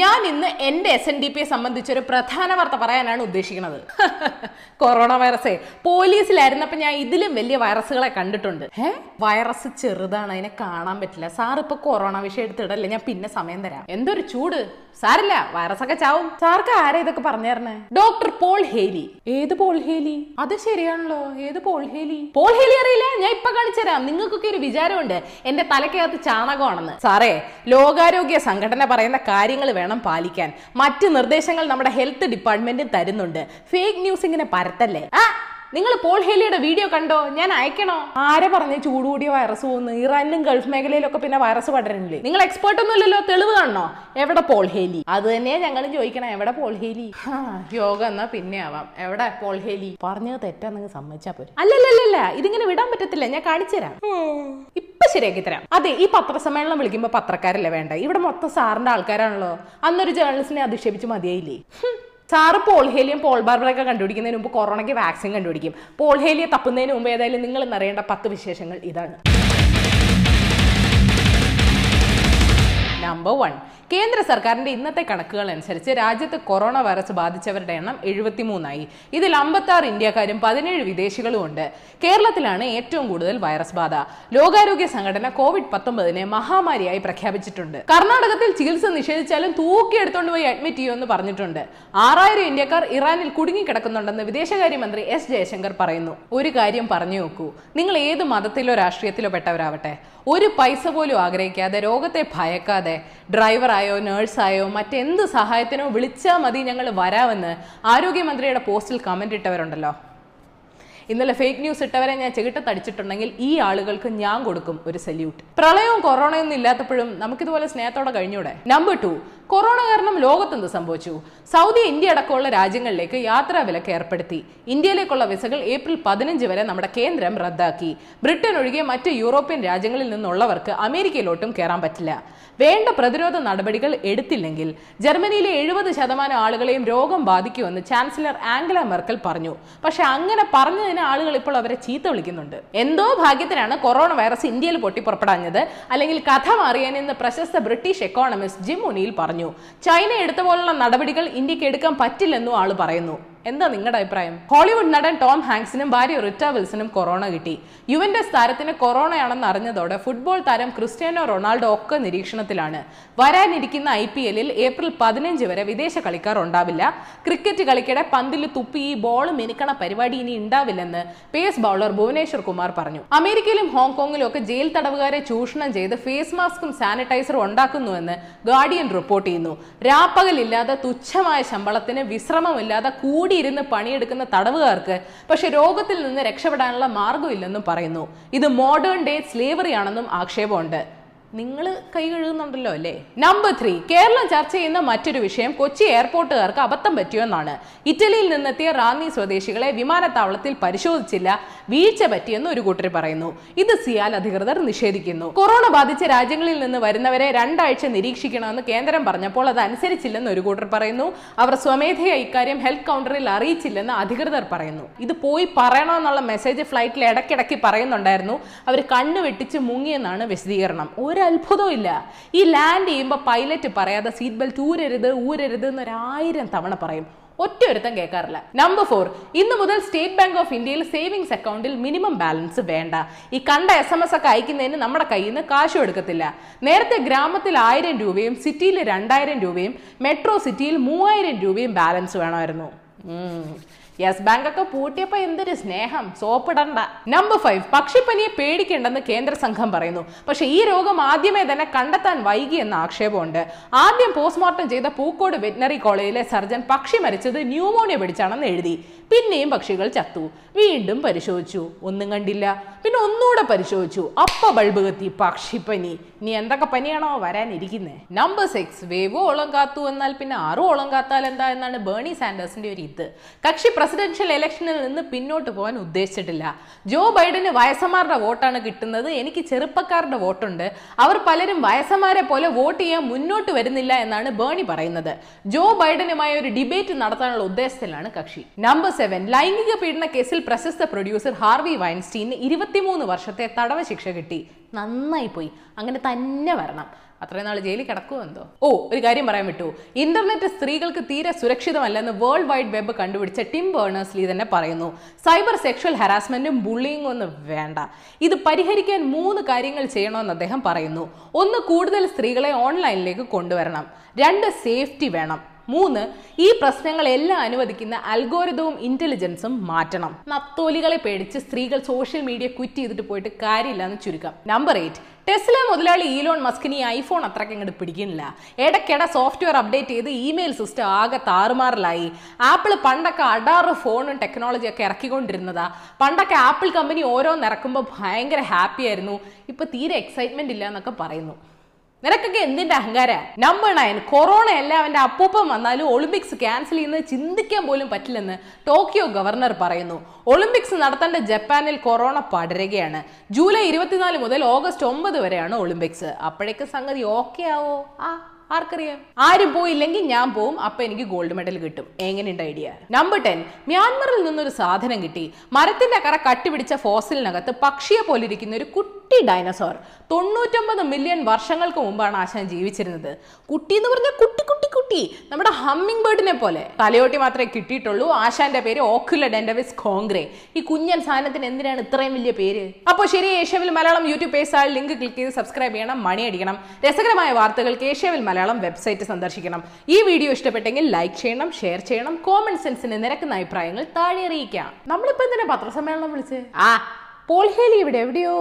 ഞാൻ ഇന്ന് എന്റെ എസ് എൻ ഡി പിയെ സംബന്ധിച്ച് ഒരു പ്രധാന വാർത്ത പറയാനാണ് ഉദ്ദേശിക്കുന്നത്. കൊറോണ വൈറസേ. പോലീസിലായിരുന്നപ്പോ ഞാൻ ഇതിലും വലിയ വൈറസുകളെ കണ്ടിട്ടുണ്ട്. ഏ വൈറസ് ചെറുതാണ് അതിനെ കാണാൻ പറ്റില്ല. സാർ ഇപ്പൊ കൊറോണ വിഷയം എടുത്തിടല്ലേ ഞാൻ പിന്നെ സമയം തരാം. എന്തൊരു ചൂട്. സാറില്ല വൈറസ് ഒക്കെ ചാവും. സാർക്ക് ആരാ ഇതൊക്കെ പറഞ്ഞു തരണേ? Doctor Paul Haley. ഏത് പോൾ ഹേലി? അത് ശരിയാണല്ലോ. ഏത് പോൾ ഹേലി? പോൾ ഹേലി അറിയില്ല. ഞാൻ ഇപ്പൊ കാണിച്ചു തരാം. നിങ്ങൾക്കൊക്കെ ഒരു വിചാരമുണ്ട്. എന്റെ തലക്കകത്ത് ചാണകമാണെന്ന്. സാറേ ലോകാരോഗ്യ സംഘടന പറയുന്ന കാര്യങ്ങൾ വേണം. പാലിക്കാൻ. മറ്റ് നിർദ്ദേശങ്ങൾ നമ്മുടെ ഹെൽത്ത് ഡിപ്പാർട്ട്മെന്റ് തരുന്നുണ്ട്. ഫേക്ക് ന്യൂസ് ഇങ്ങനെ പരത്തല്ലേ? നിങ്ങൾ പോൾ ഹേലിയുടെ വീഡിയോ കണ്ടോ? ഞാൻ അയക്കണോ? ആരെ പറഞ്ഞ് ചൂട് കൂടിയ വൈറസ് പോകുന്നു ഇറാനിലും ഗൾഫ് മേഖലയിലൊക്കെ പിന്നെ വൈറസ് പടരുന്നില്ലേ നിങ്ങൾ എക്സ്പേർട്ട് ഒന്നും ഇല്ലല്ലോ തെളിവ് കാണണോ? എവിടെ പോൾ ഹേലി? അത് തന്നെയാ ഞങ്ങൾ ചോദിക്കണം എവിടെ പോൾ ഹേലി? യോഗ എന്നാ പിന്നെ ആവാം. എവിടെ പോൾ ഹേലി? പറഞ്ഞത് തെറ്റാന്ന് സമ്മതിച്ചാ പോരെ. അല്ലല്ലല്ല ഇതിങ്ങനെ വിടാൻ പറ്റത്തില്ല ഞാൻ കാണിച്ചുതരാം ഇപ്പൊ ശരിയാക്കി തരാം. അതെ ഈ പത്രസമ്മേളനം വിളിക്കുമ്പോ പത്രക്കാരല്ലേ വേണ്ട? ഇവിടെ മൊത്തം സാറിന്റെ ആൾക്കാരാണല്ലോ. അന്നൊരു ജേർണലിസ്റ്റിനെ അധിക്ഷേപിച്ച് മതിയായില്ലേ. സാറ് പോൾഹേലിയും പോൾ ബാർബറൊക്കെ കണ്ടുപിടിക്കുന്നതിന് മുമ്പ് കൊറോണയ്ക്ക് വാക്സിൻ കണ്ടുപിടിക്കും. പോൾഹേലിയെ തപ്പുന്നതിന് മുമ്പ് ഏതായാലും നിങ്ങൾ എന്നറിയേണ്ട പത്ത് വിശേഷങ്ങൾ ഇതാണ്. നമ്പർ വൺ കേന്ദ്ര സർക്കാരിന്റെ ഇന്നത്തെ കണക്കുകൾ അനുസരിച്ച് രാജ്യത്ത് കൊറോണ വൈറസ് ബാധിച്ചവരുടെ എണ്ണം എഴുപത്തിമൂന്നായി. ഇതിൽ അമ്പത്തി ആറ് ഇന്ത്യക്കാരും പതിനേഴ് വിദേശികളും ഉണ്ട്. കേരളത്തിലാണ് ഏറ്റവും കൂടുതൽ വൈറസ് ബാധ. ലോകാരോഗ്യ സംഘടന കോവിഡ് പത്തൊമ്പതിനെ മഹാമാരിയായി പ്രഖ്യാപിച്ചിട്ടുണ്ട്. കർണാടകത്തിൽ ചികിത്സ നിഷേധിച്ചാലും തൂക്കിയെടുത്തോണ്ട് പോയി അഡ്മിറ്റ് ചെയ്യുമെന്ന് പറഞ്ഞിട്ടുണ്ട്. ആറായിരം ഇന്ത്യക്കാർ ഇറാനിൽ കുടുങ്ങിക്കിടക്കുന്നുണ്ടെന്ന് വിദേശകാര്യമന്ത്രി എസ് ജയശങ്കർ പറയുന്നു. ഒരു കാര്യം പറഞ്ഞു നോക്കൂ. നിങ്ങൾ ഏത് മതത്തിലോ രാഷ്ട്രീയത്തിലോ പെട്ടവരാവട്ടെ. ഒരു പൈസ പോലും ആഗ്രഹിക്കാതെ രോഗത്തെ ഭയക്കാതെ ഡ്രൈവറായോ നേഴ്സായോ മറ്റെന്ത് സഹായത്തിനോ വിളിച്ചാൽ മതി ഞങ്ങൾ വരാമെന്ന് ആരോഗ്യമന്ത്രിയുടെ പോസ്റ്റിൽ കമന്റ് ഇട്ടവരുണ്ടല്ലോ. ഇന്നലെ ഫേക്ക് ന്യൂസ് ഇട്ടവരെ ഞാൻ ചെകിട്ടത്തടിച്ചിട്ടുണ്ടെങ്കിൽ ഈ ആളുകൾക്ക് ഞാൻ കൊടുക്കും ഒരു സല്യൂട്ട് പ്രളയവും കൊറോണയൊന്നും ഇല്ലാത്തപ്പോഴും നമുക്കിതുപോലെ സ്നേഹത്തോടെ കഴിഞ്ഞൂടെ? നമ്പർ ടു കൊറോണ കാരണം ലോകത്തെന്ത് സംഭവിച്ചു? സൗദി ഇന്ത്യ അടക്കമുള്ള രാജ്യങ്ങളിലേക്ക് യാത്രാ വിലക്ക് ഏർപ്പെടുത്തി. ഇന്ത്യയിലേക്കുള്ള വിസകൾ ഏപ്രിൽ പതിനഞ്ച് വരെ നമ്മുടെ കേന്ദ്രം റദ്ദാക്കി. ബ്രിട്ടൻ ഒഴികെ മറ്റ് യൂറോപ്യൻ രാജ്യങ്ങളിൽ നിന്നുള്ളവർക്ക് അമേരിക്കയിലോട്ടും കയറാൻ പറ്റില്ല. വേണ്ട പ്രതിരോധ നടപടികൾ എടുത്തില്ലെങ്കിൽ ജർമ്മനിയിലെ എഴുപത് ശതമാനം ആളുകളെയും രോഗം ബാധിക്കുമെന്ന് ചാൻസലർ ആംഗല മെർക്കൽ പറഞ്ഞു. പക്ഷെ അങ്ങനെ പറഞ്ഞതിന് ആളുകൾ ഇപ്പോൾ അവരെ ചീത്ത വിളിക്കുന്നുണ്ട്. എന്തോ ഭാഗ്യത്തിനാണ് കൊറോണ വൈറസ് ഇന്ത്യയിൽ പൊട്ടിപ്പുറപ്പെടാഞ്ഞത്. അല്ലെങ്കിൽ കഥ മാറിയാനെന്ന് പ്രശസ്ത ബ്രിട്ടീഷ് എക്കോണമിസ്റ്റ് ജിം മുനിയിൽ പറഞ്ഞു. ചൈന എടുത്ത പോലുള്ള നടപടികൾ ഇന്ത്യയ്ക്ക് എടുക്കാൻ പറ്റില്ലെന്നും ആൾ പറയുന്നു. എന്താ നിങ്ങളുടെ അഭിപ്രായം? ഹോളിവുഡ് നടൻ ടോം ഹാങ്സിനും ഭാര്യ റിറ്റ വിൽസനും കൊറോണ കിട്ടി. യുവന്റസ് താരത്തിന് കൊറോണയാണെന്ന് അറിഞ്ഞതോടെ ഫുട്ബോൾ താരം ക്രിസ്ത്യാനോ റൊണാൾഡോ ഒക്കെ നിരീക്ഷണത്തിലാണ്. വരാനിരിക്കുന്ന ഐ പി എല്ലിൽ ഏപ്രിൽ പതിനഞ്ച് വരെ വിദേശ കളിക്കാർ ഉണ്ടാവില്ല. ക്രിക്കറ്റ് കളിക്കിടെ പന്തിൽ തുപ്പി ഈ ബോൾ മിനുക്കണ പരിപാടി ഇനി ഉണ്ടാവില്ലെന്ന് പേസ് ബൗളർ ഭുവനേശ്വർ കുമാർ പറഞ്ഞു. അമേരിക്കയിലും ഹോങ്കോങ്ങിലും ഒക്കെ ജയിൽ തടവുകാരെ ചൂഷണം ചെയ്ത് ഫേസ് മാസ്കും സാനിറ്റൈസറും ഉണ്ടാക്കുന്നുവെന്ന് ഗാർഡിയൻ റിപ്പോർട്ട് ചെയ്യുന്നു. രാപ്പകലില്ലാതെ തുച്ഛമായ ശമ്പളത്തിന് വിശ്രമമില്ലാതെ കൂടിയിരുന്ന് പണിയെടുക്കുന്ന തടവുകാർക്ക് പക്ഷെ രോഗത്തിൽ നിന്ന് രക്ഷപ്പെടാനുള്ള മാർഗമില്ലെന്നും പറയുന്നു. ഇത് മോഡേൺ ഡേ സ്ലേവറി ആണെന്നും ആക്ഷേപമുണ്ട്. നിങ്ങൾ കൈ കഴുകുന്നുണ്ടല്ലോ അല്ലേ? നമ്പർ ത്രീ കേരളം ചർച്ച ചെയ്യുന്ന മറ്റൊരു വിഷയം കൊച്ചി എയർപോർട്ടുകാർക്ക് അബദ്ധം പറ്റിയെന്നാണ് ഇറ്റലിയിൽ നിന്നെത്തിയ റാന്നി സ്വദേശികളെ വിമാനത്താവളത്തിൽ പരിശോധിച്ചില്ല വീഴ്ച പറ്റിയെന്ന് ഒരു കൂട്ടർ പറയുന്നു. ഇത് സിയാൽ അധികൃതർ നിഷേധിക്കുന്നു. കൊറോണ ബാധിച്ച രാജ്യങ്ങളിൽ നിന്ന് വരുന്നവരെ രണ്ടാഴ്ച നിരീക്ഷിക്കണമെന്ന് കേന്ദ്രം പറഞ്ഞപ്പോൾ അത് അനുസരിച്ചില്ലെന്ന് ഒരു കൂട്ടർ പറയുന്നു. അവർ സ്വമേധയാ ഇക്കാര്യം ഹെൽത്ത് കൗണ്ടറിൽ അറിയിച്ചില്ലെന്ന് അധികൃതർ പറയുന്നു. ഇത് പോയി പറയണമെന്നുള്ള മെസ്സേജ് ഫ്ലൈറ്റിൽ ഇടയ്ക്കിടയ്ക്ക് പറയുന്നുണ്ടായിരുന്നു. അവർ കണ്ണു വെട്ടിച്ച് മുങ്ങിയെന്നാണ് വിശദീകരണം. ഒരു അത്ഭുതവും ഇല്ല ഈ ലാൻഡ് ചെയ്യുമ്പോൾ പൈലറ്റ് പറയാതെ സീറ്റ് ബെൽറ്റ് ഊരരുത് ഊരരുത് എന്നൊരായിരം തവണ പറയും. ഒറ്റ ഒരുത്തം കേൾക്കാറില്ല. നമ്പർ ഫോർ ഇന്ന് മുതൽ സ്റ്റേറ്റ് ബാങ്ക് ഓഫ് ഇന്ത്യയിൽ സേവിങ്സ് അക്കൗണ്ടിൽ മിനിമം ബാലൻസ് വേണ്ട. ഈ കണ്ട എസ് എം എസ് ഒക്കെ അയക്കുന്നതിന് നമ്മുടെ കയ്യിൽ നിന്ന് കാശും എടുക്കത്തില്ല. നേരത്തെ ഗ്രാമത്തിൽ ആയിരം രൂപയും സിറ്റിയിൽ രണ്ടായിരം രൂപയും മെട്രോ സിറ്റിയിൽ മൂവായിരം രൂപയും ബാലൻസ് വേണമായിരുന്നു. യെസ് ബാങ്ക് ഒക്കെ പൂട്ടിയപ്പോ എന്തൊരു സ്നേഹം. സോപ്പിടണ്ട. നമ്പർ ഫൈവ് പക്ഷിപ്പനിയെ പേടിക്കേണ്ടെന്ന് കേന്ദ്ര സംഘം പറയുന്നു. പക്ഷെ ഈ രോഗം ആദ്യമേ തന്നെ കണ്ടെത്താൻ വൈകി എന്ന ആക്ഷേപമുണ്ട്. ആദ്യം പോസ്റ്റ്മോർട്ടം ചെയ്ത പൂക്കോട് വെറ്റിനറി കോളേജിലെ സർജൻ പക്ഷി മരിച്ചത് ന്യൂമോണിയ പിടിച്ചാണെന്ന് എഴുതി. പിന്നെയും പക്ഷികൾ ചത്തു. വീണ്ടും പരിശോധിച്ചു. ഒന്നും കണ്ടില്ല. പിന്നെ ഒന്നുകൂടെ പരിശോധിച്ചു. അപ്പ ബൾബ് കത്തി പക്ഷിപ്പനി. ഇനി എന്തൊക്കെ പനിയാണോ വരാനിരിക്കുന്നേ? നമ്പർ സിക്സ് വേവോ ഓളം കാത്തു എന്നാൽ പിന്നെ ആറോളം കാത്താൽ എന്താ എന്നാണ് ബേണി സാൻഡേഴ്സിന്റെ ഒരു ഇത്. കക്ഷി പ്രസിഡൻഷ്യൽ ഇലക്ഷനിൽ നിന്ന് പിന്നോട്ട് പോകാൻ ഉദ്ദേശിച്ചിട്ടില്ല. ജോ ബൈഡന് വയസ്സന്മാരുടെ വോട്ടാണ് കിട്ടുന്നത്. എനിക്ക് ചെറുപ്പക്കാരുടെ വോട്ടുണ്ട്. അവർ പലരും വയസ്സന്മാരെ പോലെ വോട്ട് ചെയ്യാൻ മുന്നോട്ട് വരുന്നില്ല എന്നാണ് ബേണി പറയുന്നത്. ജോ ബൈഡനുമായി ഒരു ഡിബേറ്റ് നടത്താനുള്ള ഉദ്ദേശത്തിലാണ് കക്ഷി. നമ്പർ സെവൻ ലൈംഗിക പീഡന കേസിൽ പ്രശസ്ത പ്രൊഡ്യൂസർ ഹാർവി വൈൻസ്റ്റീന് ഇരുപത്തിമൂന്ന് വർഷത്തെ തടവ ശിക്ഷ കിട്ടി. നന്നായി പോയി അങ്ങനെ തന്നെ വരണം. അത്രയും നാൾ ജയിലിൽ കിടക്കുമോ എന്തോ? ഓ ഒരു കാര്യം പറയാൻ വിട്ടു. ഇന്റർനെറ്റ് സ്ത്രീകൾക്ക് തീരെ സുരക്ഷിതമല്ലെന്ന് വേൾഡ് വൈഡ് വെബ് കണ്ടുപിടിച്ച ടിം ബേണേഴ്സ്ലി തന്നെ പറയുന്നു. സൈബർ സെക്ഷൽ ഹരാസ്മെന്റും ബുള്ളിങ്ങും ഒന്നും വേണ്ട. ഇത് പരിഹരിക്കാൻ മൂന്ന് കാര്യങ്ങൾ ചെയ്യണമെന്ന് അദ്ദേഹം പറയുന്നു. ഒന്ന് കൂടുതൽ സ്ത്രീകളെ ഓൺലൈനിലേക്ക് കൊണ്ടുവരണം. രണ്ട് സേഫ്റ്റി വേണം. മൂന്ന് ഈ പ്രശ്നങ്ങളെല്ലാം അനുവദിക്കുന്ന അൽഗോരിതവും ഇന്റലിജൻസും മാറ്റണം. നത്തോലികളെ പേടിച്ച് സ്ത്രീകൾ സോഷ്യൽ മീഡിയ ക്വിറ്റ് ചെയ്തിട്ട് പോയിട്ട് കാര്യമില്ലെന്ന് ചുരുക്കം. നമ്പർ എയ്റ്റ് ടെസ്ല മുതലാളി ഈലോൺ മസ്കിന് ഈ ഐഫോൺ അത്രയ്ക്ക് അങ്ങോട്ട് പിടിക്കുന്നില്ല. ഇടയ്ക്കിട സോഫ്റ്റ്വെയർ അപ്ഡേറ്റ് ചെയ്ത് ഇമെയിൽ സിസ്റ്റം ആകെ താറുമാറിലായി. ആപ്പിൾ പണ്ടൊക്കെ അടാറ് ഫോണും ടെക്നോളജി ഒക്കെ ഇറക്കിക്കൊണ്ടിരുന്നതാ. പണ്ടൊക്കെ ആപ്പിൾ കമ്പനി ഓരോന്ന് ഇറക്കുമ്പോൾ ഭയങ്കര ഹാപ്പി ആയിരുന്നു. ഇപ്പൊ തീരെ എക്സൈറ്റ്മെന്റ് ഇല്ല എന്നൊക്കെ പറയുന്നു. നിനക്കൊക്കെ എന്തിന്റെ അഹങ്കാര? നമ്പർ നയൻ കൊറോണ അല്ല അവന്റെ അപ്പൂപ്പം വന്നാലും ഒളിമ്പിക്സ് ക്യാൻസൽ ചെയ്യുന്നത് ചിന്തിക്കാൻ പോലും പറ്റില്ലെന്ന് ടോക്കിയോ ഗവർണർ പറയുന്നു. ഒളിമ്പിക്സ് നടത്തേണ്ട ജപ്പാനിൽ കൊറോണ പടരുകയാണ്. ജൂലൈ ഇരുപത്തിനാല് മുതൽ ഓഗസ്റ്റ് ഒമ്പത് വരെയാണ് ഒളിമ്പിക്സ് അപ്പോഴേക്ക് സംഗതി ഓക്കെ ആവോ? ആ. ആർക്കറിയാം? ആരും പോയില്ലെങ്കിൽ ഞാൻ പോവും. അപ്പൊ എനിക്ക് ഗോൾഡ് മെഡൽ കിട്ടും. എങ്ങനെയുണ്ട് ഐഡിയ നമ്പർ ടെൻ മ്യാൻമറിൽ നിന്നൊരു സാധനം കിട്ടി. മരത്തിന്റെ കറ കട്ടിപിടിച്ച ഫോസിലിനകത്ത് പക്ഷിയെ പോലിരിക്കുന്ന ഒരു കുട്ടി ഡൈനസോർ തൊണ്ണൂറ്റൊമ്പത് മില്യൺ വർഷങ്ങൾക്ക് മുമ്പാണ് ആശാൻ ജീവിച്ചിരുന്നത്. കുട്ടി എന്ന് പറഞ്ഞാൽ കുട്ടി കുട്ടി കുട്ടി. നമ്മുടെ ഹമ്മിങ് ബേർഡിനെ പോലെ. തലയോട്ടി മാത്രമേ കിട്ടിയിട്ടുള്ളൂ. ആശാന്റെ പേര് ഓക്കുല ഡെൻഡവിസ് കോൺഗ്രേ ഈ കുഞ്ഞൻ സാധനത്തിന് എന്തിനാണ് ഇത്രയും വലിയ പേര്? അപ്പോൾ ശരി ഏഷ്യവിൽ Malayalam YouTube page link click ചെയ്ത് സബ്സ്ക്രൈബ് ചെയ്യണം. മണി അടിക്കണം. രസകരമായ വാർത്തകൾക്ക് ഏഷ്യവിൽ മലയാളം വെബ്സൈറ്റ് സന്ദർശിക്കണം. ഈ വീഡിയോ ഇഷ്ടപ്പെട്ടെങ്കിൽ ലൈക്ക് ചെയ്യണം ഷെയർ ചെയ്യണം കോമൺ സെൻസിന് നിരക്കുന്ന അഭിപ്രായങ്ങൾ താഴെ അറിയിക്കാം. നമ്മളിപ്പോ എന്തിനാ പത്രസമ്മേളനം വിളിച്ച്? ആ പോൾ ഹേലി ഇവിടെ എവിടെയോ.